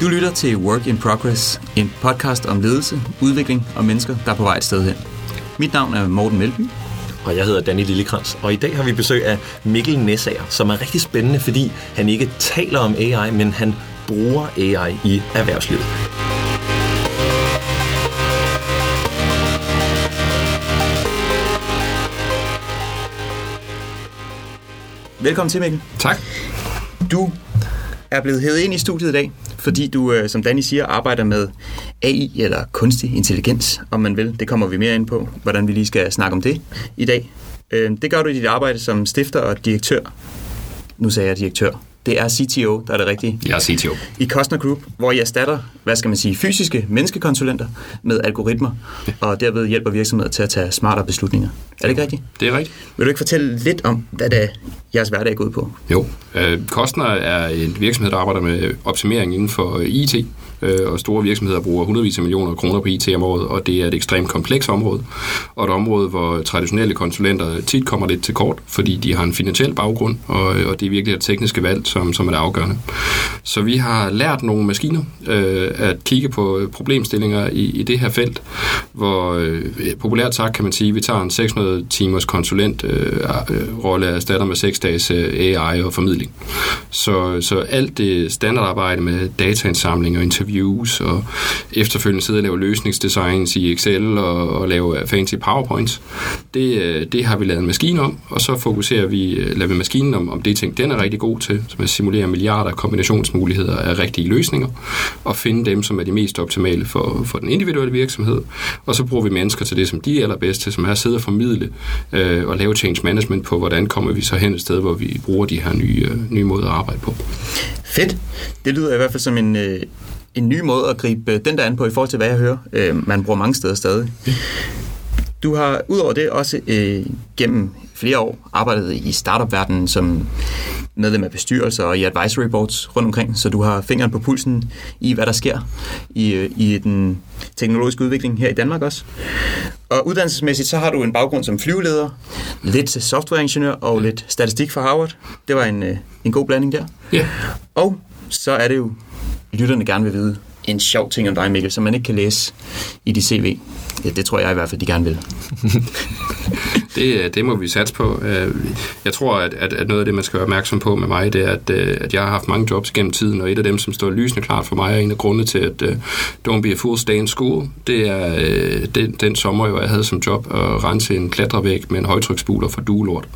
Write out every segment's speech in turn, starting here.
Du lytter til Work in Progress, en podcast om ledelse, udvikling og mennesker, der er på vej et sted hen. Mit navn er Morten Melby. Og jeg hedder Danny Lillekrans, og i dag har vi besøg af Mikkel Nessager, som er rigtig spændende, fordi han ikke taler om AI, men han bruger AI i erhvervslivet. Velkommen til, Mikkel. Tak. Du er blevet hævet ind i studiet i dag, fordi du, øh, som Danny siger, arbejder med AI, eller kunstig intelligens, om man vil. Det kommer vi mere ind på, hvordan vi lige skal snakke om det i dag. Øh, det gør du i dit arbejde som stifter og direktør. Nu sagde jeg direktør. Det er CTO, der er det rigtige. Jeg er CTO. I Costner Group, hvor I erstatter, hvad skal man sige, fysiske menneskekonsulenter med algoritmer, og derved hjælper virksomheder til at tage smartere beslutninger. Er det ikke rigtigt? Det er rigtigt. Vil du ikke fortælle lidt om, hvad det er, jeres hverdag går ud på? Jo. Øh, Kostner er en virksomhed, der arbejder med optimering inden for IT, øh, og store virksomheder bruger hundredvis af millioner kroner på IT om året, og det er et ekstremt komplekst område, og et område, hvor traditionelle konsulenter tit kommer lidt til kort, fordi de har en finansiel baggrund, og, og det er virkelig et tekniske valg, som, som er det afgørende. Så vi har lært nogle maskiner øh, at kigge på problemstillinger i, i det her felt, hvor øh, populært sagt kan man sige, at vi tager en 600 timers konsulent øh, øh rolle erstatter med 6 dages øh, AI og formidling. Så, så alt det standardarbejde med dataindsamling og interviews og efterfølgende sidde og lave løsningsdesigns i Excel og, og lave fancy PowerPoints, det, øh, det har vi lavet en maskine om, og så fokuserer vi, øh, lader vi maskinen om, om det ting, den er rigtig god til, som at simulere milliarder af kombinationsmuligheder af rigtige løsninger, og finde dem, som er de mest optimale for, for den individuelle virksomhed, og så bruger vi mennesker til det, som de er allerbedst til, som er at sidde og formidle øh, og lave change management på, hvordan kommer vi så hen et sted, hvor vi bruger de her nye, øh, nye måder at arbejde på. Fedt. Det lyder i hvert fald som en, øh, en ny måde at gribe den der an på i forhold til, hvad jeg hører. Øh, man bruger mange steder stadig. Du har udover det også øh, gennem flere år arbejdet i startup-verdenen som medlem af bestyrelser og i advisory boards rundt omkring, så du har fingeren på pulsen i, hvad der sker i, i den teknologiske udvikling her i Danmark også. Og uddannelsesmæssigt, så har du en baggrund som flyveleder, lidt softwareingeniør og lidt statistik fra Harvard. Det var en, en god blanding der. Ja. Yeah. Og så er det jo, lytterne gerne vil vide, en sjov ting om dig, Mikkel, som man ikke kan læse i dit CV. Ja, det tror jeg i hvert fald, de gerne vil. det, det må vi satse på. Jeg tror, at, at, at noget af det, man skal være opmærksom på med mig, det er, at, at jeg har haft mange jobs gennem tiden, og et af dem, som står lysende klart for mig, er en af grundene til, at uh, Don't Be a Fool, Stay in School, det er uh, den, den sommer, jo, jeg havde som job at rense en klatrevæg med en højtryksspuler for duelort.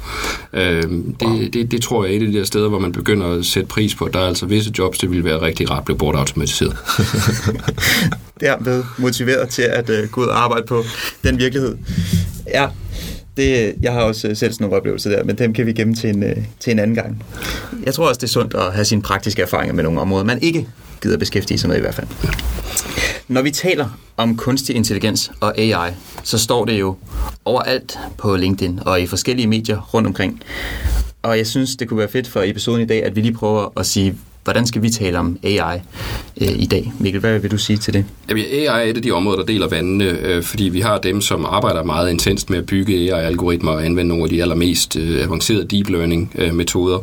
Uh, det, det, det tror jeg er et af de der steder, hvor man begynder at sætte pris på, at der er altså visse jobs, det ville være rigtig rart at blive bortautomatiseret. er blevet motiveret til at uh, gå ud og arbejde på den virkelighed. Ja, det, jeg har også øh, selv sådan nogle oplevelser der, men dem kan vi gemme til en, øh, til en anden gang. Jeg tror også, det er sundt at have sine praktiske erfaringer med nogle områder, man ikke gider beskæftige sig med i hvert fald. Når vi taler om kunstig intelligens og AI, så står det jo overalt på LinkedIn og i forskellige medier rundt omkring. Og jeg synes, det kunne være fedt for episoden i dag, at vi lige prøver at sige, Hvordan skal vi tale om AI øh, i dag? Mikkel, hvad vil du sige til det? Jamen, AI er et af de områder, der deler vandene, øh, fordi vi har dem, som arbejder meget intenst med at bygge AI-algoritmer og anvende nogle af de allermest øh, avancerede deep learning-metoder.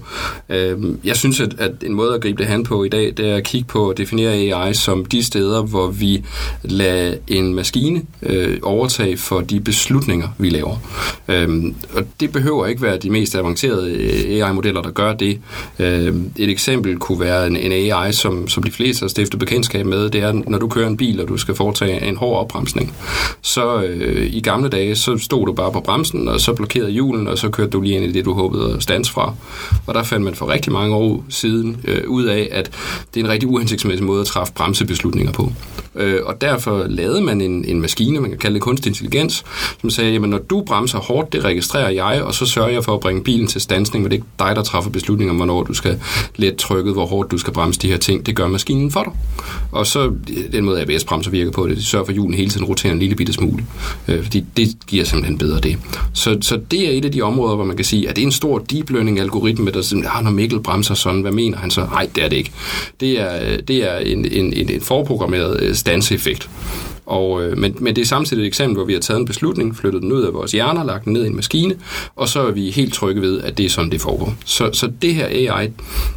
Øh, øh, jeg synes, at, at en måde at gribe det hen på i dag, det er at kigge på at definere AI som de steder, hvor vi lader en maskine øh, overtage for de beslutninger, vi laver. Øh, og det behøver ikke være de mest avancerede øh, AI-modeller, der gør det. Øh, et eksempel kunne være en, en AI, som, som de fleste har stiftet bekendtskab med, det er, når du kører en bil, og du skal foretage en hård opbremsning. Så øh, i gamle dage, så stod du bare på bremsen, og så blokerede hjulen, og så kørte du lige ind i det, du håbede at stands fra. Og der fandt man for rigtig mange år siden øh, ud af, at det er en rigtig uhensigtsmæssig måde at træffe bremsebeslutninger på. Øh, og derfor lavede man en, en maskine, man kan kalde det kunstig intelligens, som sagde, jamen når du bremser hårdt, det registrerer jeg, og så sørger jeg for at bringe bilen til stansning, men det er ikke dig, der træffer beslutninger om, hvornår du skal let trykket, hvor hårdt du skal bremse de her ting. Det gør maskinen for dig. Og så den måde, ABS-bremser virker på det, det sørger for, at hjulene hele tiden roterer en lille bitte smule. Øh, fordi det giver simpelthen bedre det. Så, så det er et af de områder, hvor man kan sige, at det er en stor deep learning-algoritme, der siger, ah, når Mikkel bremser sådan, hvad mener han så? Nej, det er det ikke. Det er, øh, det er en, en, en, en forprogrammeret øh, stanseffekt. Og, øh, men, men det er samtidig et eksempel, hvor vi har taget en beslutning, flyttet den ud af vores hjerner, lagt den ned i en maskine, og så er vi helt trygge ved, at det er sådan, det foregår. Så, så det her AI,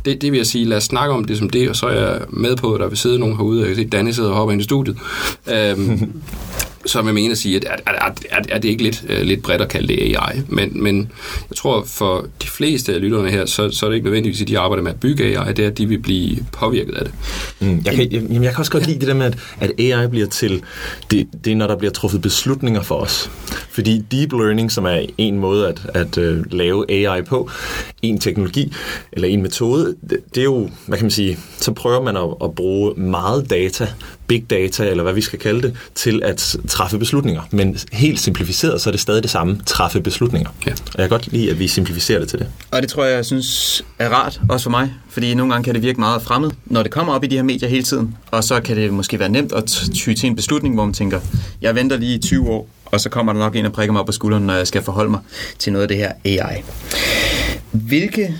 det, det vil jeg sige, lad os snakke om det som det, og så er jeg med på, at der vil sidde nogen herude, og jeg kan se, Danny sidder og hopper ind i studiet. Øhm, som jeg mener at sige, at er, er, er, er det ikke lidt, uh, lidt bredt at kalde det AI, men, men jeg tror for de fleste af lytterne her, så, så er det ikke nødvendigvis, at de arbejder med at bygge AI, det er, at de vil blive påvirket af det. Mm, jeg, kan, jamen, jeg kan også godt lide det der med, at, at AI bliver til, det, det er når der bliver truffet beslutninger for os. Fordi deep learning, som er en måde at, at uh, lave AI på, en teknologi eller en metode, det, det er jo, hvad kan man sige, så prøver man at, at bruge meget data, big data, eller hvad vi skal kalde det, til at træffe beslutninger. Men helt simplificeret, så er det stadig det samme, træffe beslutninger. Ja. Og jeg kan godt lide, at vi simplificerer det til det. Og det tror jeg, jeg synes er rart, også for mig. Fordi nogle gange kan det virke meget fremmed, når det kommer op i de her medier hele tiden. Og så kan det måske være nemt at ty til en beslutning, hvor man tænker, jeg venter lige i 20 år, og så kommer der nok en og prikker mig op på skulderen, når jeg skal forholde mig til noget af det her AI. Hvilke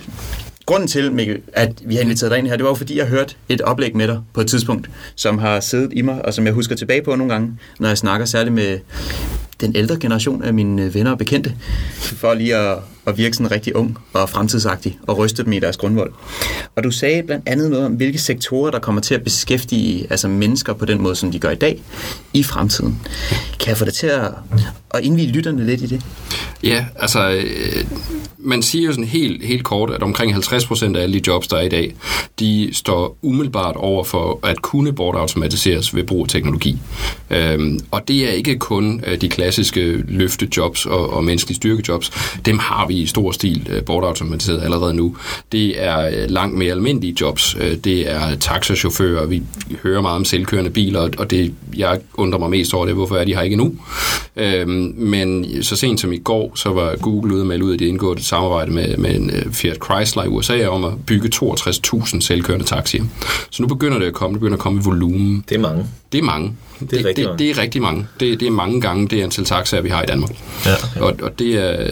grunden til, Mikkel, at vi har inviteret dig ind her, det var jo fordi, jeg hørte et oplæg med dig på et tidspunkt, som har siddet i mig, og som jeg husker tilbage på nogle gange, når jeg snakker særligt med den ældre generation af mine venner og bekendte, for lige at, at virke sådan rigtig ung og fremtidsagtig og ryste dem i deres grundvold. Og du sagde blandt andet noget om, hvilke sektorer, der kommer til at beskæftige altså mennesker på den måde, som de gør i dag, i fremtiden. Kan jeg få dig til at, at indvige lytterne lidt i det? Ja, altså, øh, man siger jo sådan helt, helt kort, at omkring 50 procent af alle de jobs, der er i dag, de står umiddelbart over for at kunne bortautomatiseres ved brug af teknologi. Øhm, og det er ikke kun øh, de klassiske løftejobs og, og menneskelige styrkejobs. Dem har vi i stor stil øh, bortautomatiseret allerede nu. Det er øh, langt mere almindelige jobs. Øh, det er taxachauffører. Vi hører meget om selvkørende biler, og det, jeg undrer mig mest over det, hvorfor er de her ikke nu. Øhm, men så sent som i går, så var Google ude med ud, at de indgået et samarbejde med, med en Fiat Chrysler i USA om at bygge 62.000 selvkørende taxier. Så nu begynder det at komme, det begynder at komme i volumen. Det er mange. Det er mange. Det er, det, rigtig, det, det er rigtig mange. Det, det er mange gange det antal taxaer, vi har i Danmark. Ja, okay. og, og det er,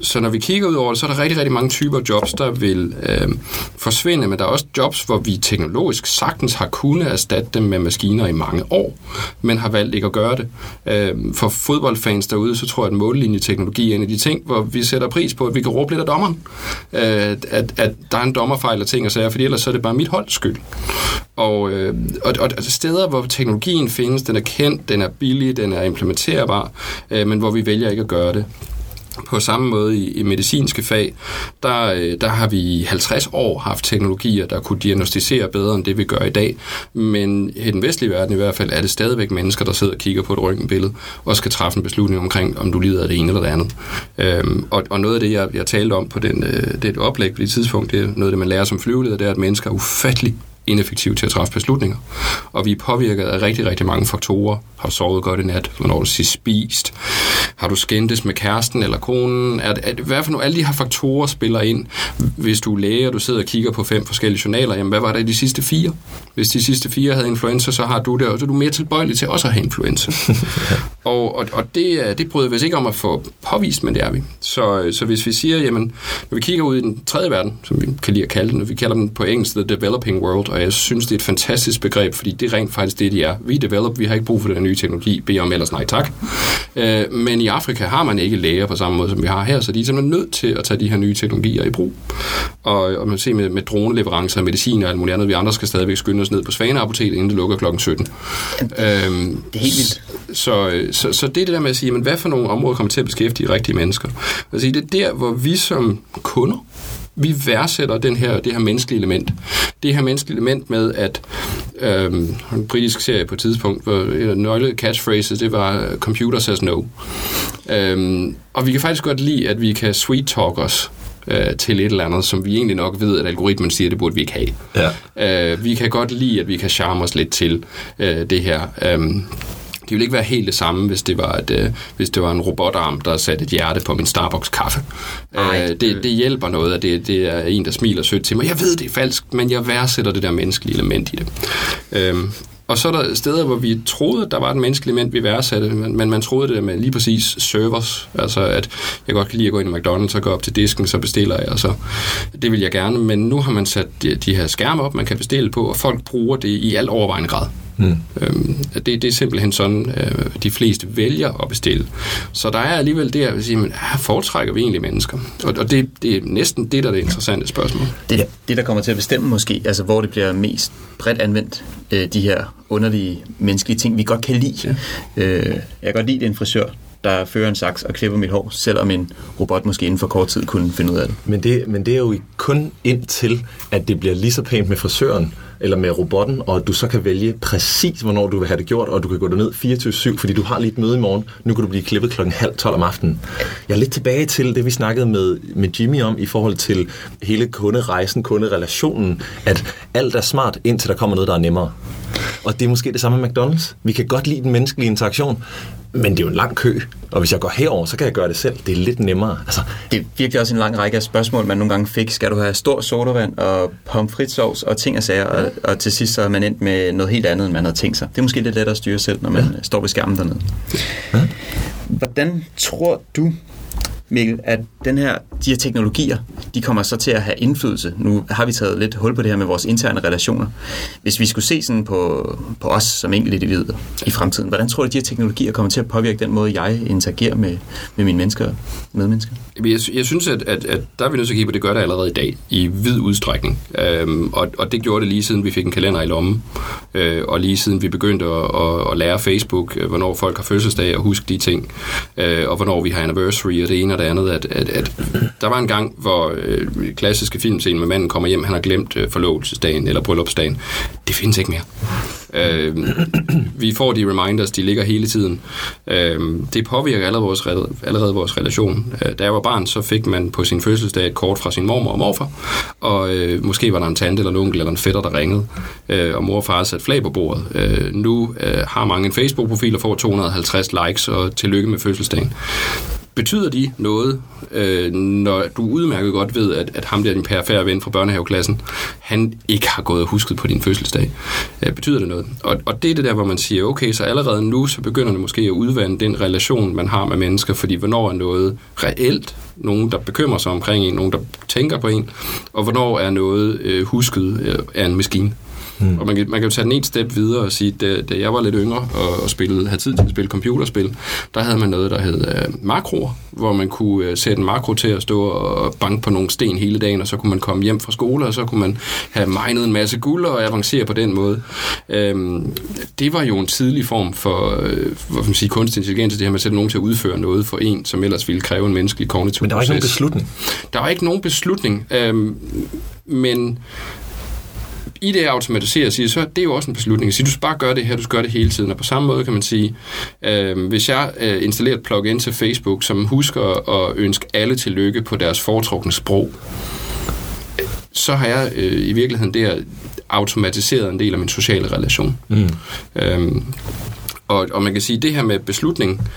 så når vi kigger ud over det, så er der rigtig, rigtig mange typer jobs, der vil øh, forsvinde, men der er også jobs, hvor vi teknologisk sagtens har kunnet erstatte dem med maskiner i mange år, men har valgt ikke at gøre det. Øh, for fodboldfans derude, så tror jeg, at mållinjeteknologi er en af de ting, hvor vi sætter pris på, at vi kan råbe lidt af dommeren. Øh, at, at der er en dommerfejl og ting og sager, fordi ellers så er det bare mit holds skyld. Og, øh, og, og steder, hvor teknologien findes, den er kendt, den er billig, den er implementerbar, øh, men hvor vi vælger ikke at gøre det. På samme måde i, i medicinske fag, der, øh, der har vi i 50 år haft teknologier, der kunne diagnostisere bedre end det, vi gør i dag. Men i den vestlige verden i hvert fald, er det stadigvæk mennesker, der sidder og kigger på et røntgenbillede og skal træffe en beslutning omkring, om du lider af det ene eller det andet. Øhm, og, og noget af det, jeg, jeg talte om på den, øh, det oplæg på det tidspunkt, det er noget af det, man lærer som flyveleder, det er, at mennesker er ufattelig ineffektive til at træffe beslutninger. Og vi er påvirket af rigtig, rigtig mange faktorer. Har du sovet godt i nat? Hvornår du sidst spist? Har du skændtes med kæresten eller konen? Er, er, hvad for nogle alle de her faktorer spiller ind? Hvis du er læge, og du sidder og kigger på fem forskellige journaler, jamen hvad var der i de sidste fire? Hvis de sidste fire havde influenza, så har du det, og så er du mere tilbøjelig til også at have influenza. og, og, og det, det bryder vi ikke om at få påvist, men det er vi. Så, så hvis vi siger, jamen, når vi kigger ud i den tredje verden, som vi kan lide at kalde den, vi kalder den på engelsk The Developing World, og jeg synes, det er et fantastisk begreb, fordi det er rent faktisk det, de er. Vi develop, vi har ikke brug for den nye teknologi, beder om ellers nej tak. Øh, men i Afrika har man ikke læger på samme måde, som vi har her, så de er simpelthen nødt til at tage de her nye teknologier i brug. Og, og man ser med, med droneleverancer, medicin og alt muligt andet, vi andre skal stadigvæk skynde os ned på Svaneapoteket, inden det lukker klokken 17. Øhm, det er helt vildt. Så, så, så det er det der med at sige, men hvad for nogle områder kommer til at beskæftige rigtige mennesker? Altså, det er der, hvor vi som kunder vi værdsætter den her, det her menneskelige element. Det her menneskelige element med, at øhm, en britisk serie på et tidspunkt, hvor nøgle catchphrase, det var computer says no. Øhm, og vi kan faktisk godt lide, at vi kan sweet talk os øh, til et eller andet, som vi egentlig nok ved, at algoritmen siger, det burde vi ikke have. Ja. Øh, vi kan godt lide, at vi kan charme os lidt til øh, det her. Øh, det ville ikke være helt det samme, hvis det var, et, øh, hvis det var en robotarm, der satte et hjerte på min Starbucks-kaffe. Øh, det, det hjælper noget, at det, det er en, der smiler sødt til mig. Jeg ved, det er falsk, men jeg værdsætter det der menneskelige element i det. Øh, og så er der steder, hvor vi troede, at der var et menneskeligt element, vi værdsatte, men, men man troede det med lige præcis servers. Altså, at jeg godt kan lide at gå ind i McDonald's og gå op til disken, så bestiller jeg, og så det vil jeg gerne. Men nu har man sat de, de her skærme op, man kan bestille på, og folk bruger det i al overvejende grad. Mm. Øhm, det, det er simpelthen sådan, øh, de fleste vælger at bestille. Så der er alligevel det, at vil sige, men, ah, foretrækker vi egentlig mennesker? Og, og det, det er næsten det, der er det interessante spørgsmål. Det, det, der kommer til at bestemme måske, altså hvor det bliver mest bredt anvendt, øh, de her underlige menneskelige ting, vi godt kan lide. Ja. Øh, jeg kan godt lide en frisør, der fører en saks og klipper mit hår, selvom en robot måske inden for kort tid kunne finde ud af det. Men det, men det er jo kun indtil, at det bliver lige så pænt med frisøren, eller med robotten, og du så kan vælge præcis, hvornår du vil have det gjort, og du kan gå derned 24-7, fordi du har lige et møde i morgen. Nu kan du blive klippet klokken halv 12 om aftenen. Jeg er lidt tilbage til det, vi snakkede med, med Jimmy om, i forhold til hele kunderejsen, kunderelationen, at alt er smart, indtil der kommer noget, der er nemmere. Og det er måske det samme med McDonald's. Vi kan godt lide den menneskelige interaktion, men det er jo en lang kø, og hvis jeg går herover, så kan jeg gøre det selv. Det er lidt nemmere. Altså. Det er virkelig også en lang række af spørgsmål, man nogle gange fik. Skal du have stor sodavand og pomfritsovs og ting og sager, og, og til sidst så er man endt med noget helt andet, end man havde tænkt sig. Det er måske lidt lettere at styre selv, når man ja. står ved skærmen dernede. Ja. Hvordan tror du, Mikkel, at den her, de her teknologier, de kommer så til at have indflydelse. Nu har vi taget lidt hul på det her med vores interne relationer. Hvis vi skulle se sådan på, på os som enkelte individer i fremtiden, hvordan tror du, at de her teknologier kommer til at påvirke den måde, jeg interagerer med, med mine mennesker, medmennesker? Jeg, jeg synes, at, at, at der er vi nødt til at kigge på, det gør det allerede i dag, i vid udstrækning. Øhm, og, og det gjorde det lige siden vi fik en kalender i lommen, øh, og lige siden vi begyndte at, at, at lære Facebook, øh, hvornår folk har fødselsdag og huske de ting, øh, og hvornår vi har anniversary og det ene og det andet, at, at, at der var en gang, hvor øh, klassiske filmscene med manden kommer hjem, han har glemt øh, forlovelsesdagen eller bryllupsdagen. Det findes ikke mere. Øh, vi får de reminders, de ligger hele tiden. Øh, det påvirker allerede vores, allerede vores relation. Øh, da jeg var barn, så fik man på sin fødselsdag et kort fra sin mormor og morfar, og øh, måske var der en tante eller en onkel eller en fætter, der ringede, øh, og mor og far satte flag på bordet. Øh, nu øh, har mange en Facebook-profil og får 250 likes, og tillykke med fødselsdagen betyder de noget, øh, når du udmærket godt ved, at, at ham der, din perfære ven fra børnehaveklassen, han ikke har gået og husket på din fødselsdag? Øh, betyder det noget? Og, og det er det der, hvor man siger, okay, så allerede nu, så begynder det måske at udvande den relation, man har med mennesker, fordi hvornår er noget reelt, nogen, der bekymrer sig omkring en, nogen, der tænker på en, og hvornår er noget øh, husket øh, af en maskine. Mm. Og man kan, man kan jo tage den et step videre og sige, da, da jeg var lidt yngre og, og spillede, havde tid til at spille computerspil, der havde man noget, der hed uh, makroer, hvor man kunne uh, sætte en makro til at stå og banke på nogle sten hele dagen, og så kunne man komme hjem fra skole, og så kunne man have minet en masse guld og avancere på den måde. Um, det var jo en tidlig form for uh, hvad man sige, kunstig intelligens, det her med at sætte nogen til at udføre noget for en, som ellers ville kræve en menneskelig kognitiv Men der var ikke nogen beslutning? Der var ikke nogen beslutning, um, men i det automatisere siger, så det er jo også en beslutning. Så du skal bare gøre det her, du skal gøre det hele tiden. Og på samme måde kan man sige, øh, hvis jeg øh, installerer et plugin til Facebook, som husker at ønske alle tillykke på deres foretrukne sprog, så har jeg øh, i virkeligheden der automatiseret en del af min sociale relation. Mm. Øhm, og, og man kan sige, det her med beslutning,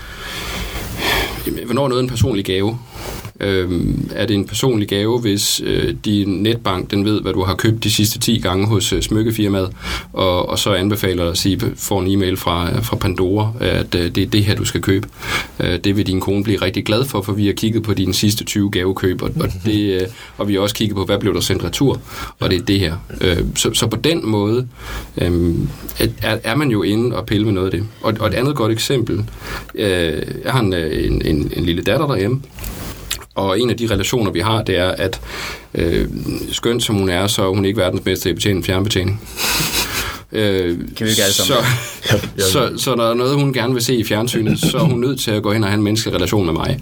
hvornår er noget en personlig gave? Øhm, er det en personlig gave, hvis øh, din netbank den ved, hvad du har købt de sidste 10 gange hos øh, smykkefirmaet, og, og så anbefaler at sige, får en e-mail fra, øh, fra Pandora, at øh, det er det her, du skal købe. Øh, det vil din kone blive rigtig glad for, for vi har kigget på dine sidste 20 gavekøb, og, og, det, øh, og vi har også kigget på, hvad blev der sendt retur, og det er det her. Øh, så, så på den måde øh, er, er man jo inde og pille med noget af det. Og, og et andet godt eksempel, øh, jeg har en, øh, en, en, en lille datter derhjemme, og en af de relationer, vi har, det er, at øh, skønt som hun er, så er hun ikke verdens bedste at betjene fjernbetjening. Øh, kan vi ikke alle så, så, så når der er noget, hun gerne vil se i fjernsynet, så er hun nødt til at gå hen og have en menneskelig relation med mig.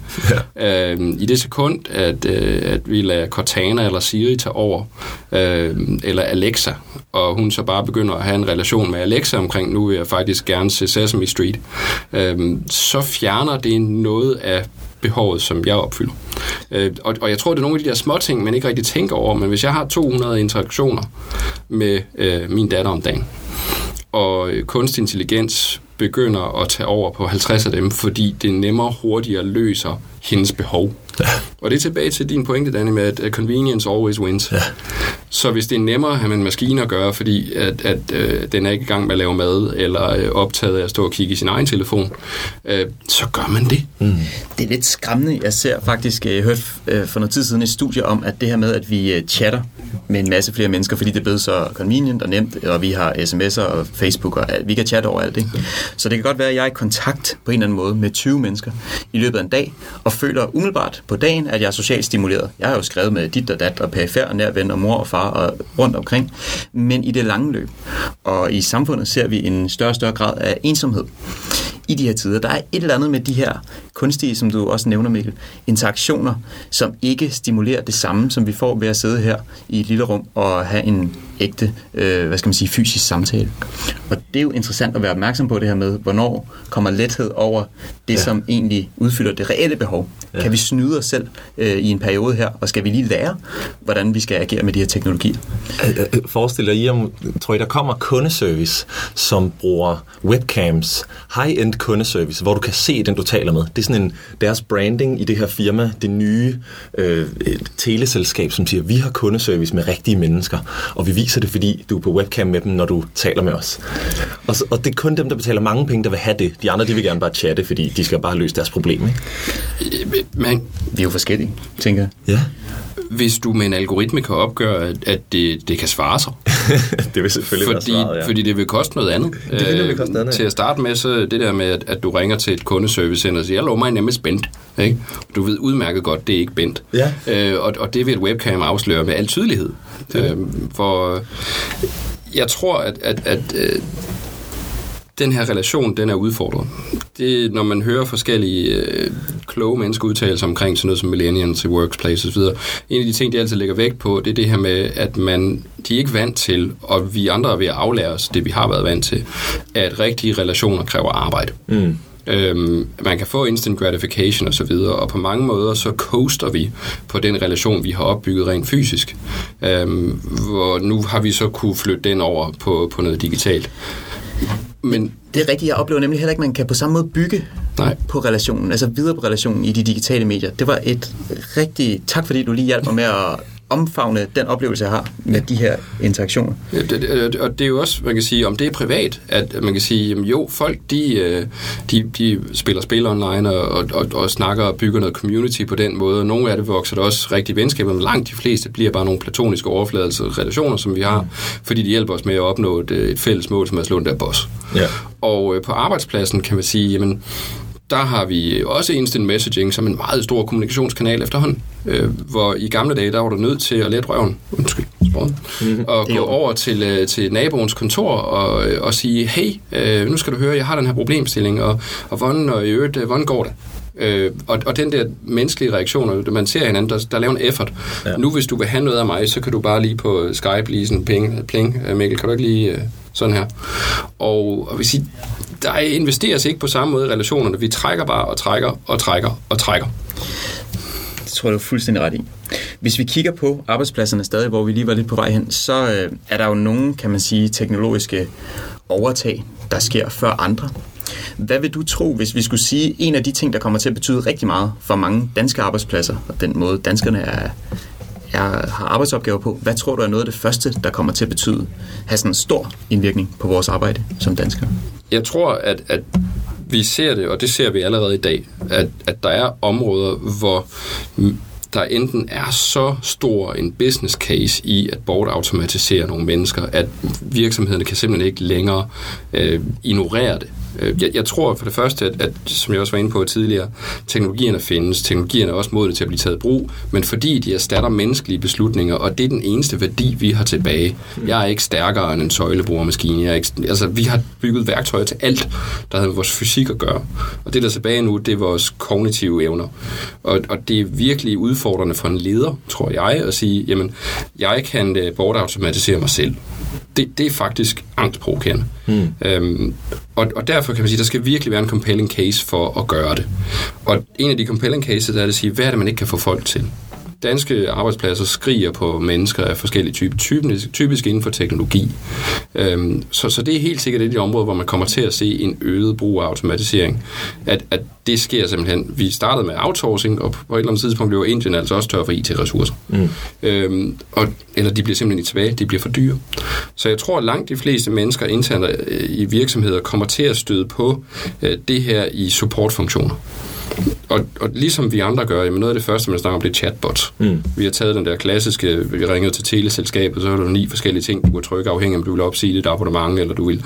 Ja. Øh, I det sekund, at, øh, at vi lader Cortana eller Siri tage over, øh, eller Alexa, og hun så bare begynder at have en relation med Alexa omkring, nu vil jeg faktisk gerne se Sesame Street, øh, så fjerner det noget af behovet, som jeg opfylder. Øh, og, og jeg tror, det er nogle af de der små ting, man ikke rigtig tænker over, men hvis jeg har 200 interaktioner med øh, min datter om dagen, og øh, kunstig intelligens begynder at tage over på 50 af dem, fordi det nemmere hurtigere løser hendes behov. Ja. Og det er tilbage til din pointe, Danny, med at convenience always wins. Ja. Så hvis det er nemmere at have med en maskine at gøre, fordi at, at øh, den er ikke i gang med at lave mad, eller øh, optaget af at stå og kigge i sin egen telefon, øh, så gør man det. Mm. Det er lidt skræmmende. Jeg ser faktisk, jeg hørte øh, for noget tid siden et studie om, at det her med, at vi øh, chatter med en masse flere mennesker, fordi det er blevet så convenient og nemt, og vi har sms'er og Facebook, og vi kan chatte over alt det. Så det kan godt være, at jeg er i kontakt på en eller anden måde med 20 mennesker i løbet af en dag, og føler umiddelbart på dagen, at jeg er socialt stimuleret. Jeg har jo skrevet med dit og dat og perifær og nær ven og mor og far og rundt omkring, men i det lange løb. Og i samfundet ser vi en større og større grad af ensomhed i de her tider. Der er et eller andet med de her kunstige, som du også nævner, Mikkel, interaktioner, som ikke stimulerer det samme, som vi får ved at sidde her i et lille rum og have en ægte, øh, hvad skal man sige, fysisk samtale. Og det er jo interessant at være opmærksom på det her med, hvornår kommer lethed over det, ja. som egentlig udfylder det reelle behov. Ja. Kan vi snyde os selv øh, i en periode her, og skal vi lige lære, hvordan vi skal agere med de her teknologier? Forestil dig, I om, tror I, der kommer kundeservice, som bruger webcams, high-end kundeservice, hvor du kan se den, du taler med. Det er sådan en, deres branding i det her firma, det nye øh, teleselskab, som siger, vi har kundeservice med rigtige mennesker, og vi viser det, fordi du er på webcam med dem, når du taler med os. Og, så, og det er kun dem, der betaler mange penge, der vil have det. De andre, de vil gerne bare chatte, fordi de skal bare løse deres problem. Ikke? Men vi er jo forskellige, tænker jeg. Ja hvis du med en algoritme kan opgøre, at, at det, det kan svare sig. det vil selvfølgelig fordi, være svaret, ja. Fordi det vil koste noget andet. Det vil øh, koste noget andet. Til at starte med, så det der med, at, at du ringer til et kundeservicecenter og siger, jeg lover mig nemlig spændt. Ikke? Du ved udmærket godt, det er ikke bændt. Ja. Øh, og, og det vil et webcam afsløre med al tydelighed. Øh, for jeg tror, at, at, at øh, den her relation, den er udfordret. Det, når man hører forskellige øh, kloge mennesker udtale sig omkring sådan noget som millennials i workplace osv., en af de ting, de altid lægger vægt på, det er det her med, at man, de er ikke vant til, og vi andre er ved at aflære os det, vi har været vant til, at rigtige relationer kræver arbejde. Mm. Øhm, man kan få instant gratification og så videre, og på mange måder så coaster vi på den relation, vi har opbygget rent fysisk. Øhm, hvor nu har vi så kunne flytte den over på, på noget digitalt. Men det er rigtigt, jeg oplever nemlig heller ikke, at man kan på samme måde bygge Nej. på relationen, altså videre på relationen i de digitale medier. Det var et rigtig tak, fordi du lige hjalp mig med at omfavne den oplevelse, jeg har med de her interaktioner. Ja, det, og det er jo også, man kan sige, om det er privat, at man kan sige, jamen jo, folk, de, øh, de, de spiller spil online og, og, og, og snakker og bygger noget community på den måde. Nogle af det vokser der også rigtig venskaber, men langt de fleste bliver bare nogle platoniske overflades relationer, som vi har, fordi de hjælper os med at opnå et, et fælles mål, som er at slå den der boss. Ja. Og øh, på arbejdspladsen kan man sige, jamen, der har vi også instant messaging som en meget stor kommunikationskanal efterhånden. Øh, hvor i gamle dage, der var du nødt til at lette røven, undskyld, sporen, mm, og gå over til, øh, til naboens kontor og, øh, og sige, hey, øh, nu skal du høre, jeg har den her problemstilling, og, og hvordan, og i øvrigt, øh, hvordan går det? Øh, og, og den der menneskelige reaktion, man ser hinanden, der, der laver en effort. Ja. Nu hvis du vil have noget af mig, så kan du bare lige på Skype lige sådan ping, pling, Mikkel, kan du ikke lige sådan her? Og, og vi siger, der investeres ikke på samme måde i relationerne. Vi trækker bare og trækker og trækker og trækker. Det tror jeg, du er fuldstændig ret i. Hvis vi kigger på arbejdspladserne stadig, hvor vi lige var lidt på vej hen, så øh, er der jo nogle, kan man sige, teknologiske overtag, der sker før andre. Hvad vil du tro, hvis vi skulle sige, en af de ting, der kommer til at betyde rigtig meget for mange danske arbejdspladser, og den måde danskerne er, er, har arbejdsopgaver på, hvad tror du er noget af det første, der kommer til at betyde, have sådan en stor indvirkning på vores arbejde som danskere? Jeg tror, at, at vi ser det, og det ser vi allerede i dag, at, at der er områder, hvor der enten er så stor en business case i at bortautomatisere nogle mennesker, at virksomhederne kan simpelthen ikke længere øh, ignorere det. Øh, jeg, jeg tror for det første, at, at, som jeg også var inde på tidligere, teknologierne findes, teknologierne er også modne til at blive taget i brug, men fordi de erstatter menneskelige beslutninger, og det er den eneste værdi, vi har tilbage. Jeg er ikke stærkere end en søjleboremaskine. Jeg er ikke, altså, vi har bygget værktøjer til alt, der har med vores fysik at gøre. Og det, der er tilbage nu, det er vores kognitive evner. Og, og det er virkelig udfordrende for en leder, tror jeg, at sige, jamen, jeg kan øh, bortautomatisere mig selv. Det, det er faktisk angstprovokerende. Hmm. Øhm, og, og derfor kan man sige, at der skal virkelig være en compelling case for at gøre det. Og en af de compelling cases er at sige, hvad er det, man ikke kan få folk til? Danske arbejdspladser skriger på mennesker af forskellige typer, typisk, typisk inden for teknologi. Øhm, så, så det er helt sikkert et af de områder, hvor man kommer til at se en øget brug af automatisering. At, at det sker simpelthen. Vi startede med outsourcing, og på et eller andet tidspunkt blev Indien altså også tør for IT-ressourcer. Mm. Øhm, og, eller de bliver simpelthen ikke tilbage, de bliver for dyre. Så jeg tror, at langt de fleste mennesker internt øh, i virksomheder kommer til at støde på øh, det her i supportfunktioner og, og ligesom vi andre gør, jamen noget af det første, man snakker om, det er chatbots. Mm. Vi har taget den der klassiske, vi ringede til teleselskabet, så har du ni forskellige ting, du kan trykke afhængig om du vil opsige dit abonnement, eller du vil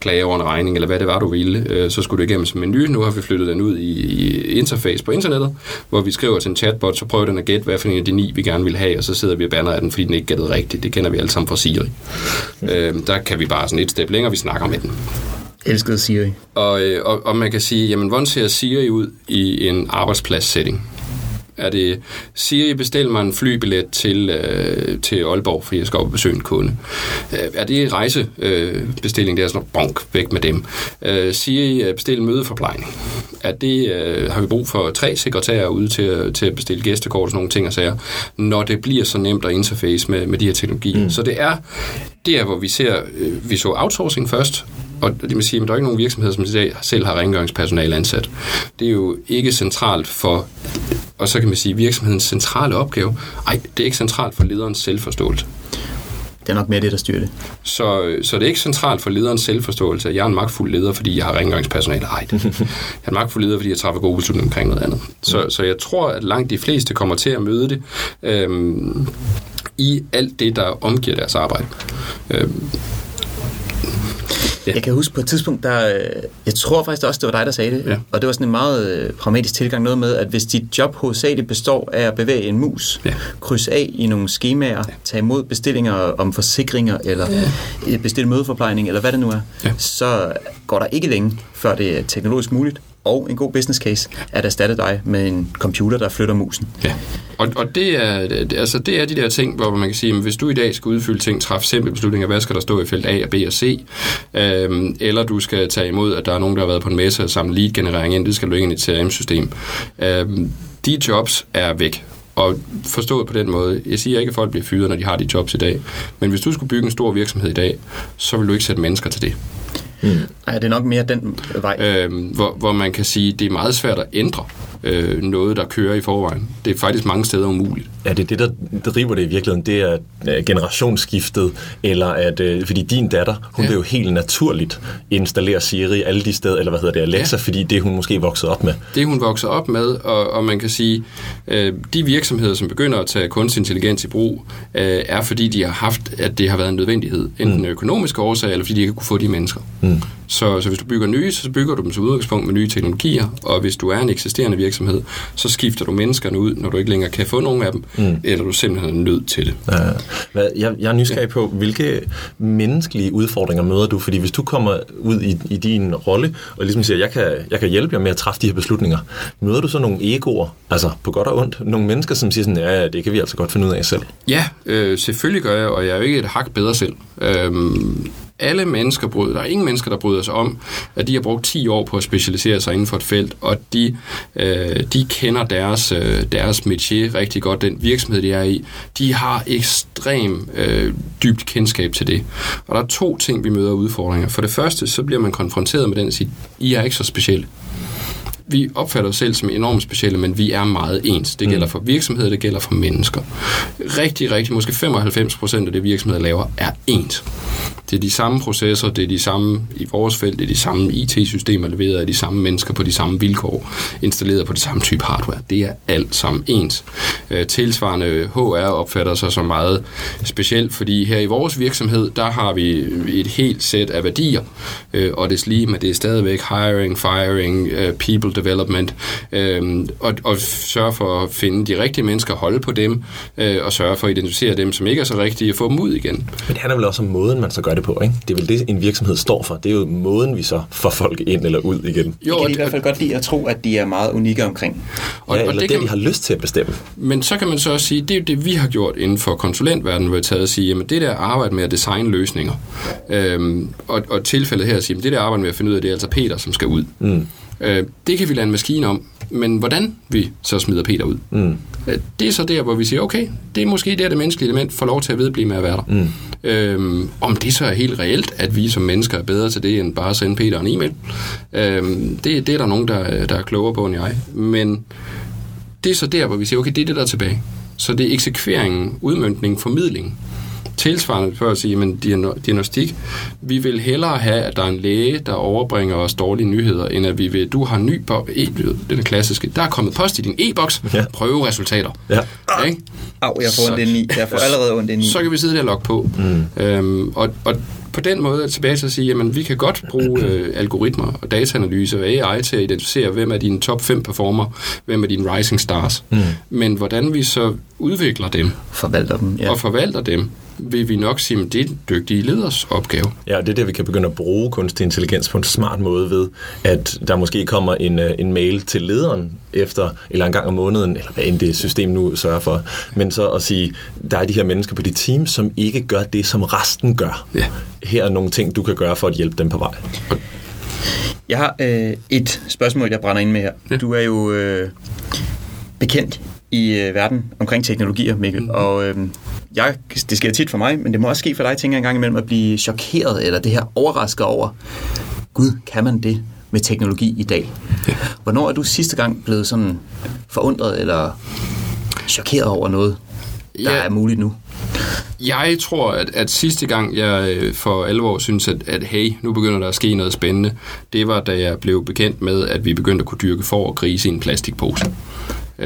klage over en regning, eller hvad det var, du ville. Øh, så skulle du igennem som menu. Nu har vi flyttet den ud i, i interface på internettet, hvor vi skriver til en chatbot, så prøver den at gætte, hvad for en af de ni, vi gerne vil have, og så sidder vi og banner af den, fordi den ikke gættede rigtigt. Det kender vi alle sammen fra Siri. Mm. Øh, der kan vi bare sådan et step længere, vi snakker med den. Elskede Siri. Og, øh, og, og man kan sige, jamen, hvordan ser Siri ud i en arbejdsplads-setting? Er det, Siri, bestil mig en flybillet til, øh, til Aalborg, fordi jeg skal op og besøge en kunde. Øh, er det rejsebestilling, øh, det er sådan bonk, væk med dem. Øh, Siri, øh, bestil mødeforplejning. Er det, øh, har vi brug for tre sekretærer ude til, til at bestille gæstekort og sådan nogle ting og sager, når det bliver så nemt at interface med, med de her teknologier. Mm. Så det er der, hvor vi ser, øh, vi så outsourcing først, og det vil sige, at der er ikke nogen virksomheder, som selv har rengøringspersonale ansat. Det er jo ikke centralt for, og så kan man sige, virksomhedens centrale opgave, ej, det er ikke centralt for lederens selvforståelse. Det er nok mere det, der styrer det. Så, så det er ikke centralt for lederens selvforståelse, at jeg er en magtfuld leder, fordi jeg har rengøringspersonale. Ej, jeg er en magtfuld leder, fordi jeg træffer gode beslutninger omkring noget andet. Så, så jeg tror, at langt de fleste kommer til at møde det øhm, i alt det, der omgiver deres arbejde. Øhm, Ja. Jeg kan huske på et tidspunkt, der, øh, jeg tror faktisk også, det var dig, der sagde det, ja. og det var sådan en meget øh, pragmatisk tilgang, noget med, at hvis dit job hovedsageligt består af at bevæge en mus, ja. krydse af i nogle skemaer, ja. tage imod bestillinger om forsikringer, eller ja. bestille mødeforplejning, eller hvad det nu er, ja. så går der ikke længe, før det er teknologisk muligt, og en god business case, at erstatte dig med en computer, der flytter musen. Ja. Og, og det, er, det, altså det er de der ting, hvor man kan sige, at hvis du i dag skal udfylde ting, træffe simple beslutninger, hvad skal der stå i felt A, og B og C, øhm, eller du skal tage imod, at der er nogen, der har været på en messe og samle lead-generering ind, det skal du ikke ind i et CRM-system. Øhm, de jobs er væk. Og forstået på den måde, jeg siger ikke, at folk bliver fyret, når de har de jobs i dag, men hvis du skulle bygge en stor virksomhed i dag, så vil du ikke sætte mennesker til det. Mm. Ej, det er nok mere den vej. Øhm, hvor, hvor man kan sige, at det er meget svært at ændre øh, noget, der kører i forvejen. Det er faktisk mange steder umuligt. Ja, det er det, der driver det i virkeligheden. Det er øh, generationsskiftet, eller at, øh, fordi din datter, hun ja. vil jo helt naturligt installere Siri alle de steder, eller hvad hedder det, Alexa, ja. fordi det er hun måske vokset op med. Det er hun vokset op med, og, og man kan sige, øh, de virksomheder, som begynder at tage kunstig intelligens i brug, øh, er fordi de har haft, at det har været en nødvendighed. Enten mm. økonomiske årsager, eller fordi de ikke kunne få de mennesker. Mm. Så, så hvis du bygger nye, så bygger du dem som udgangspunkt med nye teknologier, og hvis du er en eksisterende virksomhed, så skifter du menneskerne ud, når du ikke længere kan få nogen af dem, mm. eller du simpelthen er nødt til det. Ja. Jeg, jeg er nysgerrig på, hvilke menneskelige udfordringer møder du? Fordi hvis du kommer ud i, i din rolle, og ligesom siger, jeg kan, jeg kan hjælpe jer med at træffe de her beslutninger, møder du så nogle egoer, altså på godt og ondt, nogle mennesker, som siger sådan, ja, det kan vi altså godt finde ud af selv? Ja, øh, selvfølgelig gør jeg, og jeg er jo ikke et hak bedre selv. Øhm, alle mennesker bryder, der er ingen mennesker, der bryder sig om, at de har brugt 10 år på at specialisere sig inden for et felt, og de, øh, de kender deres, øh, deres métier rigtig godt, den virksomhed, de er i. De har ekstrem øh, dybt kendskab til det. Og der er to ting, vi møder udfordringer. For det første, så bliver man konfronteret med den og siger, I er ikke så specielle vi opfatter os selv som enormt specielle, men vi er meget ens. Det gælder mm. for virksomheder, det gælder for mennesker. Rigtig, rigtig, måske 95 procent af det, virksomheder laver, er ens. Det er de samme processer, det er de samme i vores felt, det er de samme IT-systemer leveret af de samme mennesker på de samme vilkår, installeret på det samme type hardware. Det er alt sammen ens. Øh, tilsvarende HR opfatter sig som meget specielt, fordi her i vores virksomhed, der har vi et helt sæt af værdier, øh, og det er lige, men det er stadigvæk hiring, firing, øh, people development, og, og sørge for at finde de rigtige mennesker, holde på dem, og sørge for at identificere dem, som ikke er så rigtige, og få dem ud igen. Men det handler vel også om måden, man så gør det på, ikke? Det er vel det, en virksomhed står for. Det er jo måden, vi så får folk ind eller ud igen. Jo, de kan i hvert fald godt lide at tro, at de er meget unikke omkring. Og, ja, eller og det, det kan, de har lyst til at bestemme. Men så kan man så også sige, det er jo det, vi har gjort inden for konsulentverdenen, hvor vi taget at sige, jamen det der arbejde med at designe løsninger, øhm, og, og tilfældet her at sige, jamen det der arbejde med at finde ud af, det er altså Peter, som skal ud. Mm Øh, det kan vi lade en maskine om, men hvordan vi så smider Peter ud, mm. øh, det er så der, hvor vi siger, okay, det er måske der, det menneskelige element får lov til at vedblive med at være der. Mm. Øhm, om det så er helt reelt, at vi som mennesker er bedre til det, end bare at sende Peter en e-mail, øhm, det, det er der nogen, der, der er klogere på end jeg. Men det er så der, hvor vi siger, okay, det er det, der er tilbage. Så det er eksekveringen, udmyndning, formidling, tilsvarende for at sige, men diagnostik, vi vil hellere have, at der er en læge, der overbringer os dårlige nyheder, end at vi vil, du har ny på, e, det er klassiske, der er kommet post i din e-boks, ja. prøve resultater. Ja. Ja, ikke? Au, jeg får ondt i. Jeg får allerede ondt i. Så kan vi sidde der og logge på. Mm. Øhm, og, og på den måde er tilbage til at sige, at vi kan godt bruge øh, algoritmer og dataanalyse og AI til at identificere, hvem er dine top 5 performer, hvem er dine rising stars. Mm. Men hvordan vi så udvikler dem. Forvalter dem, ja. Og forvalter dem, vil vi nok sige, at det er dygtige leders opgave. Ja, det er der, vi kan begynde at bruge kunstig intelligens på en smart måde ved, at der måske kommer en, øh, en mail til lederen efter, eller en gang om måneden, eller hvad end det system nu sørger for, men så at sige, der er de her mennesker på dit team, som ikke gør det, som resten gør. Ja. Her er nogle ting, du kan gøre for at hjælpe dem på vej. Jeg har øh, et spørgsmål, jeg brænder ind med her. Ja. Du er jo øh, bekendt i øh, verden omkring teknologier, Mikkel, mm. og øh, jeg, det sker tit for mig, men det må også ske for dig, tænker jeg en gang imellem, at blive chokeret, eller det her overrasket over, gud, kan man det med teknologi i dag? Ja. Hvornår er du sidste gang blevet sådan forundret eller chokeret over noget, der ja. er muligt nu? Jeg tror, at, at sidste gang, jeg øh, for alvor synes, at, at hey, nu begynder der at ske noget spændende, det var, da jeg blev bekendt med, at vi begyndte at kunne dyrke for og grise i en plastikpose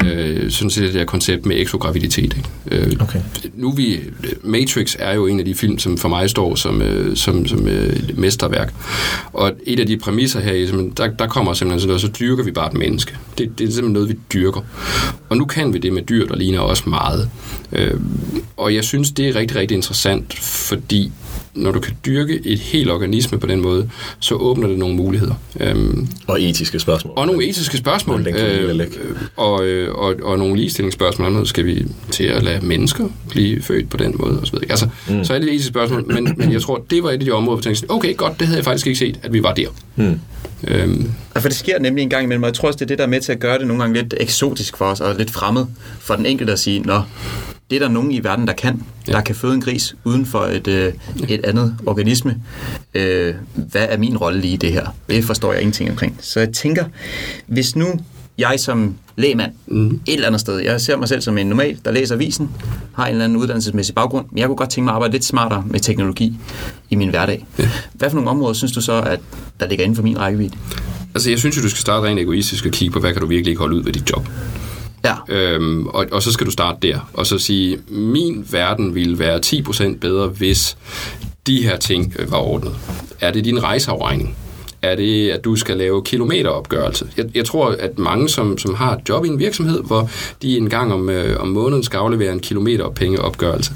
øh, sådan set det her koncept med exograviditet. Ikke? Øh, okay. Nu vi, Matrix er jo en af de film, som for mig står som, øh, som, som øh, mesterværk. Og et af de præmisser her, der, der kommer simpelthen sådan noget, så dyrker vi bare et menneske. Det, det er simpelthen noget, vi dyrker. Og nu kan vi det med dyr, der ligner også meget. Øh, og jeg synes, det er rigtig, rigtig interessant, fordi når du kan dyrke et helt organisme på den måde, så åbner det nogle muligheder. Øhm, og etiske spørgsmål. Og nogle etiske spørgsmål. Øh, og, øh, og, og nogle ligestillingsspørgsmål. Noget skal vi til at lade mennesker blive født på den måde. Og så, videre. Altså, mm. så er det etiske spørgsmål. Men, men jeg tror, det var et af de områder, hvor jeg tænkte, okay, godt, det havde jeg faktisk ikke set, at vi var der. Mm. Øhm. For det sker nemlig en gang imellem, og jeg tror også, det er det, der er med til at gøre det nogle gange lidt eksotisk for os, og lidt fremmed for den enkelte at sige, nå, det er der nogen i verden, der kan. Ja. Der kan føde en gris uden for et, øh, et andet organisme. Øh, hvad er min rolle lige i det her? Det forstår jeg ingenting omkring. Så jeg tænker, hvis nu jeg som lægmand mm. et eller andet sted, jeg ser mig selv som en normal, der læser avisen, har en eller anden uddannelsesmæssig baggrund, men jeg kunne godt tænke mig at arbejde lidt smartere med teknologi i min hverdag. Ja. Hvad for nogle områder synes du så, at der ligger inden for min rækkevidde? Altså, jeg synes jo, du skal starte rent egoistisk og kigge på, hvad kan du virkelig ikke holde ud ved dit job. Ja. Øhm, og, og så skal du starte der, og så sige, min verden ville være 10% bedre, hvis de her ting øh, var ordnet. Er det din rejseafregning? Er det, at du skal lave kilometeropgørelse? Jeg, jeg tror, at mange, som, som har et job i en virksomhed, hvor de en gang om, øh, om måneden skal aflevere en kilometerpengeopgørelse,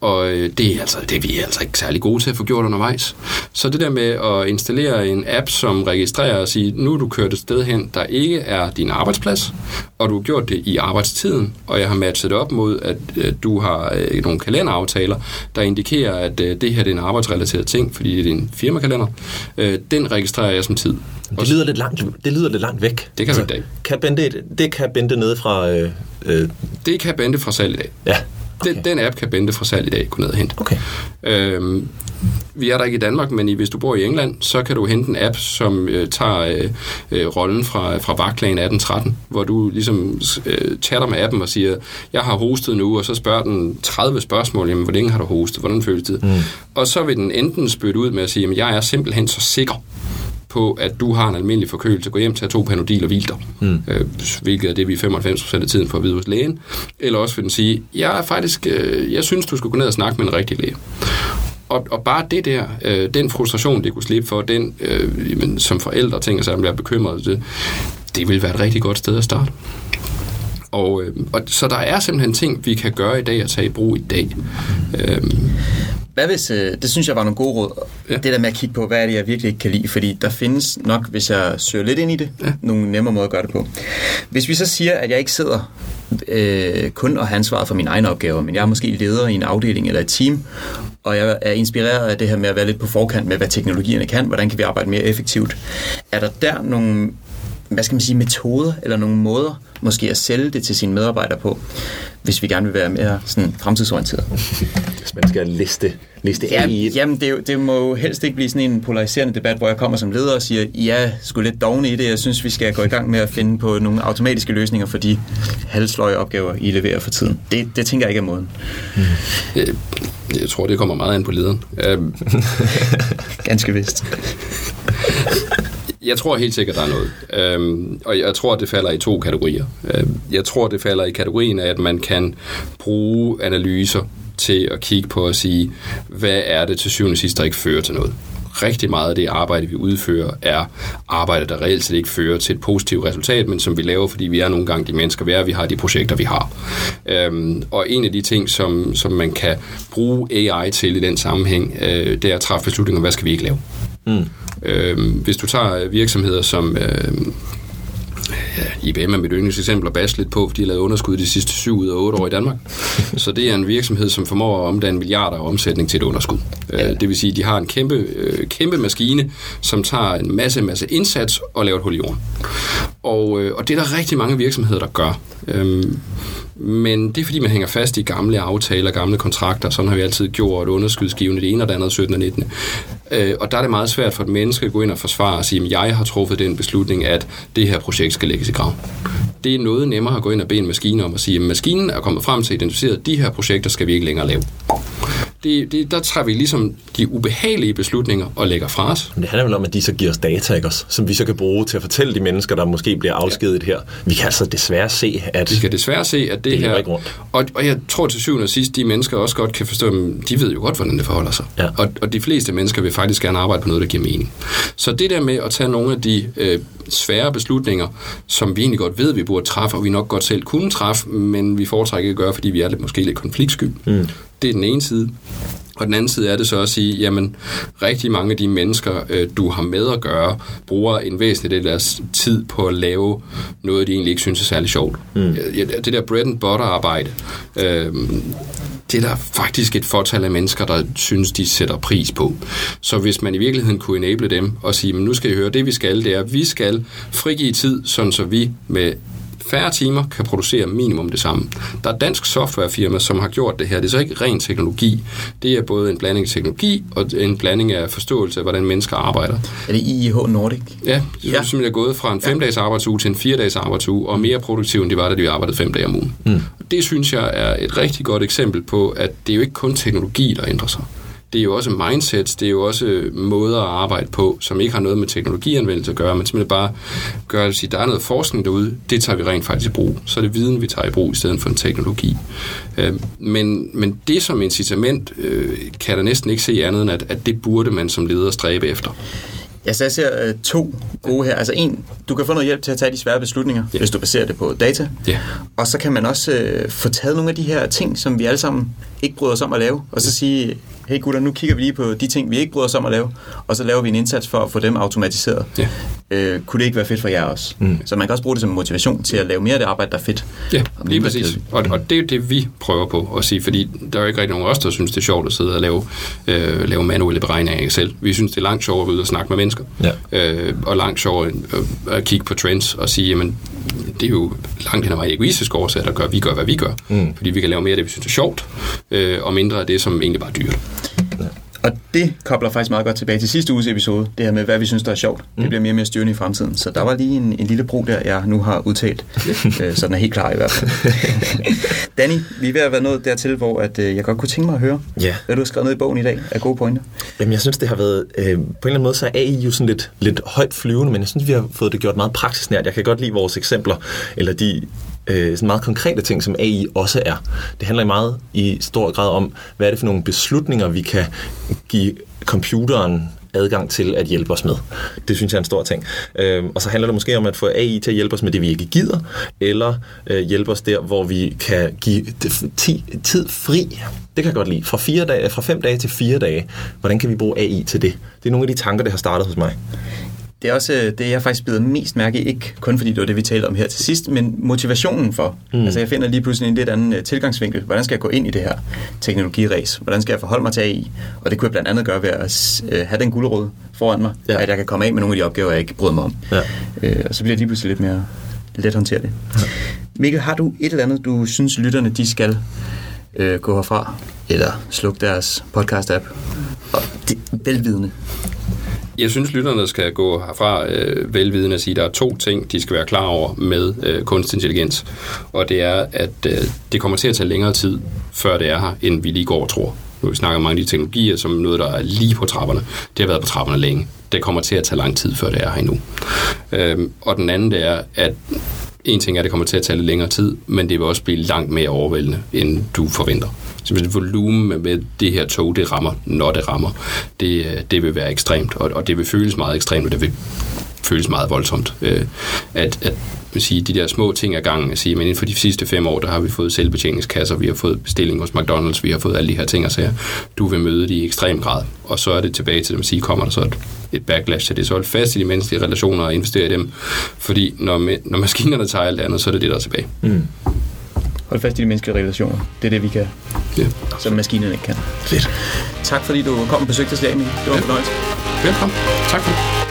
og øh, det er altså det er vi er altså ikke særlig gode til at få gjort undervejs. Så det der med at installere en app, som registrerer og siger, nu er du kørt et sted hen, der ikke er din arbejdsplads, og du har gjort det i arbejdstiden, og jeg har matchet op mod, at øh, du har øh, nogle kalenderaftaler, der indikerer, at øh, det her det er en arbejdsrelateret ting, fordi det er din firmakalender. Øh, den registrerer jeg som tid. Det lyder lidt langt, det lyder lidt langt væk. Det kan altså, vi i dag. Kan Bente, det kan Bente nede fra... Øh, øh. Det kan Bente fra salg i dag. Ja. Okay. Den, den app kan Bente fra salg i dag gå ned og hente. Okay. Øhm, vi er der ikke i Danmark, men hvis du bor i England, så kan du hente en app, som øh, tager øh, øh, rollen fra, fra vagtlagen 1813, hvor du ligesom øh, chatter med appen og siger, jeg har hostet nu, og så spørger den 30 spørgsmål, jamen, hvor længe har du hostet, hvordan føles det? Mm. Og så vil den enten spytte ud med at sige, jamen, jeg er simpelthen så sikker på, at du har en almindelig forkølelse, gå hjem til at to panodil og hvil dig. Mm. Øh, hvilket er det, vi 95% af tiden får at vide hos lægen. Eller også vil den sige, jeg er faktisk, øh, jeg synes, du skulle gå ned og snakke med en rigtig læge. Og, og bare det der, øh, den frustration, det kunne slippe for, den, øh, som forældre tænker sig, at bliver bekymret, det, det vil være et rigtig godt sted at starte. Og, øh, og så der er simpelthen ting, vi kan gøre i dag og tage i brug i dag. Øh, hvad hvis, øh, det synes jeg var nogle gode råd, ja. det der med at kigge på, hvad er det, jeg virkelig ikke kan lide, fordi der findes nok, hvis jeg søger lidt ind i det, ja. nogle nemmere måder at gøre det på. Hvis vi så siger, at jeg ikke sidder øh, kun og har ansvaret for mine egne opgaver, men jeg er måske leder i en afdeling eller et team, og jeg er inspireret af det her med at være lidt på forkant med, hvad teknologierne kan, hvordan kan vi arbejde mere effektivt. Er der der nogle hvad skal man sige, metoder eller nogle måder måske at sælge det til sine medarbejdere på, hvis vi gerne vil være mere sådan fremtidsorienteret. Hvis man skal liste, liste Ja, i et. jamen, det, det må jo helst ikke blive sådan en polariserende debat, hvor jeg kommer som leder og siger, ja, skulle lidt dogne i det, jeg synes, vi skal gå i gang med at finde på nogle automatiske løsninger for de halvsløje opgaver, I leverer for tiden. Det, det tænker jeg ikke er måden. Øh, Jeg tror, det kommer meget an på lederen. Øh, Ganske vist. Jeg tror helt sikkert, der er noget. Øhm, og jeg tror, det falder i to kategorier. Øhm, jeg tror, det falder i kategorien af, at man kan bruge analyser til at kigge på og sige, hvad er det til syvende og sidst, der ikke fører til noget. Rigtig meget af det arbejde, vi udfører, er arbejde, der reelt set ikke fører til et positivt resultat, men som vi laver, fordi vi er nogle gange de mennesker, vi er, vi har de projekter, vi har. Øhm, og en af de ting, som, som man kan bruge AI til i den sammenhæng, øh, det er at træffe beslutninger, hvad skal vi ikke lave. Mm. Øh, hvis du tager virksomheder som øh, ja, IBM er mit yndlingseksempel at basse lidt på, fordi de har lavet underskud de sidste 7 ud af 8 år i Danmark. Så det er en virksomhed, som formår at omdanne milliarder af omsætning til et underskud. Ja. Det vil sige, at de har en kæmpe, øh, kæmpe maskine, som tager en masse, masse indsats og laver et hul i jorden. Og, øh, og det er der rigtig mange virksomheder, der gør. Men det er fordi, man hænger fast i gamle aftaler, gamle kontrakter. Sådan har vi altid gjort underskudsgivende det ene og det andet 17 og 19. Øh, og der er det meget svært for et menneske at gå ind og forsvare og sige, at jeg har truffet den beslutning, at det her projekt skal lægges i grav. Det er noget nemmere at gå ind og bede en maskine om at sige, at maskinen er kommet frem til at identificere, at de her projekter skal vi ikke længere lave. Det, det, der tager vi ligesom de ubehagelige beslutninger og lægger fra os. Men det handler vel om, at de så giver os data, ikke også? Som vi så kan bruge til at fortælle de mennesker, der måske bliver afskediget her. Vi kan altså desværre se, at... Vi kan desværre se, at det, Det her... rundt. Og, og jeg tror til syvende og sidst, de mennesker også godt kan forstå, at de ved jo godt, hvordan det forholder sig. Ja. Og, og de fleste mennesker vil faktisk gerne arbejde på noget, der giver mening. Så det der med at tage nogle af de øh, svære beslutninger, som vi egentlig godt ved, vi burde træffe, og vi nok godt selv kunne træffe, men vi foretrækker ikke at gøre, fordi vi er lidt, måske lidt konfliktsky. Mm. Det er den ene side. Og den anden side er det så at sige, jamen rigtig mange af de mennesker, øh, du har med at gøre, bruger en væsentlig del af deres tid på at lave noget, de egentlig ikke synes er særlig sjovt. Mm. Det der bread and butter arbejde, øh, det er der faktisk et fortal af mennesker, der synes, de sætter pris på. Så hvis man i virkeligheden kunne enable dem og sige, men nu skal I høre, det vi skal, det er, at vi skal frigive tid, sådan så vi med færre timer kan producere minimum det samme. Der er et dansk softwarefirma, som har gjort det her. Det er så ikke ren teknologi. Det er både en blanding af teknologi og en blanding af forståelse af, hvordan mennesker arbejder. Er det IIH Nordic? Ja, Ja. ja. som er gået fra en fem-dages arbejdsuge til en fire-dages arbejdsuge, og mere produktiv, end de var, da de arbejdede fem dage om ugen. Mm. Det synes jeg er et rigtig godt eksempel på, at det er jo ikke kun teknologi, der ændrer sig. Det er jo også mindsets, det er jo også måder at arbejde på, som ikke har noget med teknologianvendelse at gøre, men simpelthen bare gør at sige, der er noget forskning derude, det tager vi rent faktisk i brug. Så er det viden, vi tager i brug, i stedet for en teknologi. Øh, Men, men det som incitament øh, kan der næsten ikke se andet end, at, at det burde man som leder stræbe efter. Ja, så jeg ser øh, to gode her. Altså en, du kan få noget hjælp til at tage de svære beslutninger, Ja. hvis du baserer det på data. Ja. Og så kan man også øh, få taget nogle af de her ting, som vi alle sammen ikke bryder os om at lave, og så sige, hey gutter, nu kigger vi lige på de ting, vi ikke bryder os om at lave, og så laver vi en indsats for at få dem automatiseret. Ja. Øh, kunne det ikke være fedt for jer også? Mm. Så man kan også bruge det som motivation til at lave mere af det arbejde, der er fedt. Ja, lige præcis. Og, og det er jo det, vi prøver på at sige, fordi der er jo ikke rigtig nogen af os, der synes, det er sjovt at sidde og lave, øh, lave manuelle beregninger af Excel. Vi synes, det er langt sjovere at ude og snakke med mennesker. Ja. Øh, og langt sjovere øh, at kigge på trends og sige, jamen, det er jo langt hen ad vejen egoistisk årsag, der gør, at vi gør, hvad vi gør. Mm. Fordi vi kan lave mere af det, vi synes er sjovt, øh, og mindre af det, som egentlig bare er dyrt. Og det kobler faktisk meget godt tilbage til sidste uges episode, det her med, hvad vi synes, der er sjovt. Mm. Det bliver mere og mere styrende i fremtiden. Så der var lige en, en lille bro der, jeg nu har udtalt. øh, så den er helt klar i hvert fald. Danny, vi er ved at være nået dertil, hvor at, øh, jeg godt kunne tænke mig at høre, Ja. hvad du har skrevet ned i bogen i dag af gode pointer. Jamen, jeg synes, det har været... Øh, på en eller anden måde, så er AI jo sådan lidt, lidt højt flyvende, men jeg synes, vi har fået det gjort meget praksisnært. Jeg kan godt lide vores eksempler, eller de øh, sådan meget konkrete ting, som AI også er. Det handler meget i stor grad om, hvad er det for nogle beslutninger, vi kan give computeren adgang til at hjælpe os med. Det synes jeg er en stor ting. Øh, og så handler det måske om at få AI til at hjælpe os med det, vi ikke gider, eller øh, hjælpe os der, hvor vi kan give det- ti, tid fri. Det kan jeg godt lide. Fra, fire dage, fra fem dage til fire dage. Hvordan kan vi bruge AI til det? Det er nogle af de tanker, der har startet hos mig det er også øh, det, jeg faktisk bider mest mærke ikke kun fordi det var det, vi talte om her til sidst, men motivationen for. Mm. Altså jeg finder lige pludselig en lidt anden uh, tilgangsvinkel. Hvordan skal jeg gå ind i det her teknologiræs? Hvordan skal jeg forholde mig til AI? Og det kunne jeg blandt andet gøre ved at uh, have den guldråd foran mig, ja. at jeg kan komme af med nogle af de opgaver, jeg ikke bryder mig om. Ja. Uh, og så bliver det lige pludselig lidt mere let håndterligt. Ja. Mikkel, har du et eller andet, du synes, lytterne de skal uh, gå herfra? Eller slukke deres podcast-app? Og det, velvidende. Jeg synes, lytterne skal gå herfra øh, velvidende at sige, at der er to ting, de skal være klar over med øh, kunstig intelligens. Og det er, at øh, det kommer til at tage længere tid, før det er her, end vi lige går og tror. Nu snakker om mange af de teknologier, som noget, der er lige på trapperne. Det har været på trapperne længe. Det kommer til at tage lang tid, før det er her endnu. Øhm, og den anden, det er, at en ting er, at det kommer til at tage lidt længere tid, men det vil også blive langt mere overvældende, end du forventer. Så volumen med det her tog, det rammer, når det rammer, det, øh, det vil være ekstremt, og, og det vil føles meget ekstremt, og det vil føles meget voldsomt. Øh, at, at man sige, de der små ting ad gangen, at sige, men inden for de sidste fem år, der har vi fået selvbetjeningskasser, vi har fået bestilling hos McDonald's, vi har fået alle de her ting og sager. Du vil møde det i ekstrem grad. Og så er det tilbage til dem at sige, kommer der så et, et backlash til det. Så hold fast i de menneskelige relationer og investere i dem, fordi når, når maskinerne tager alt andet, så er det det, der er tilbage. Mm. Hold fast i de menneskelige relationer. Det er det, vi kan, ja. som maskinerne ikke kan. Fedt. Tak fordi du kom og besøgte os i dag, Det var en fornøjelse. Velkommen. Tak for det.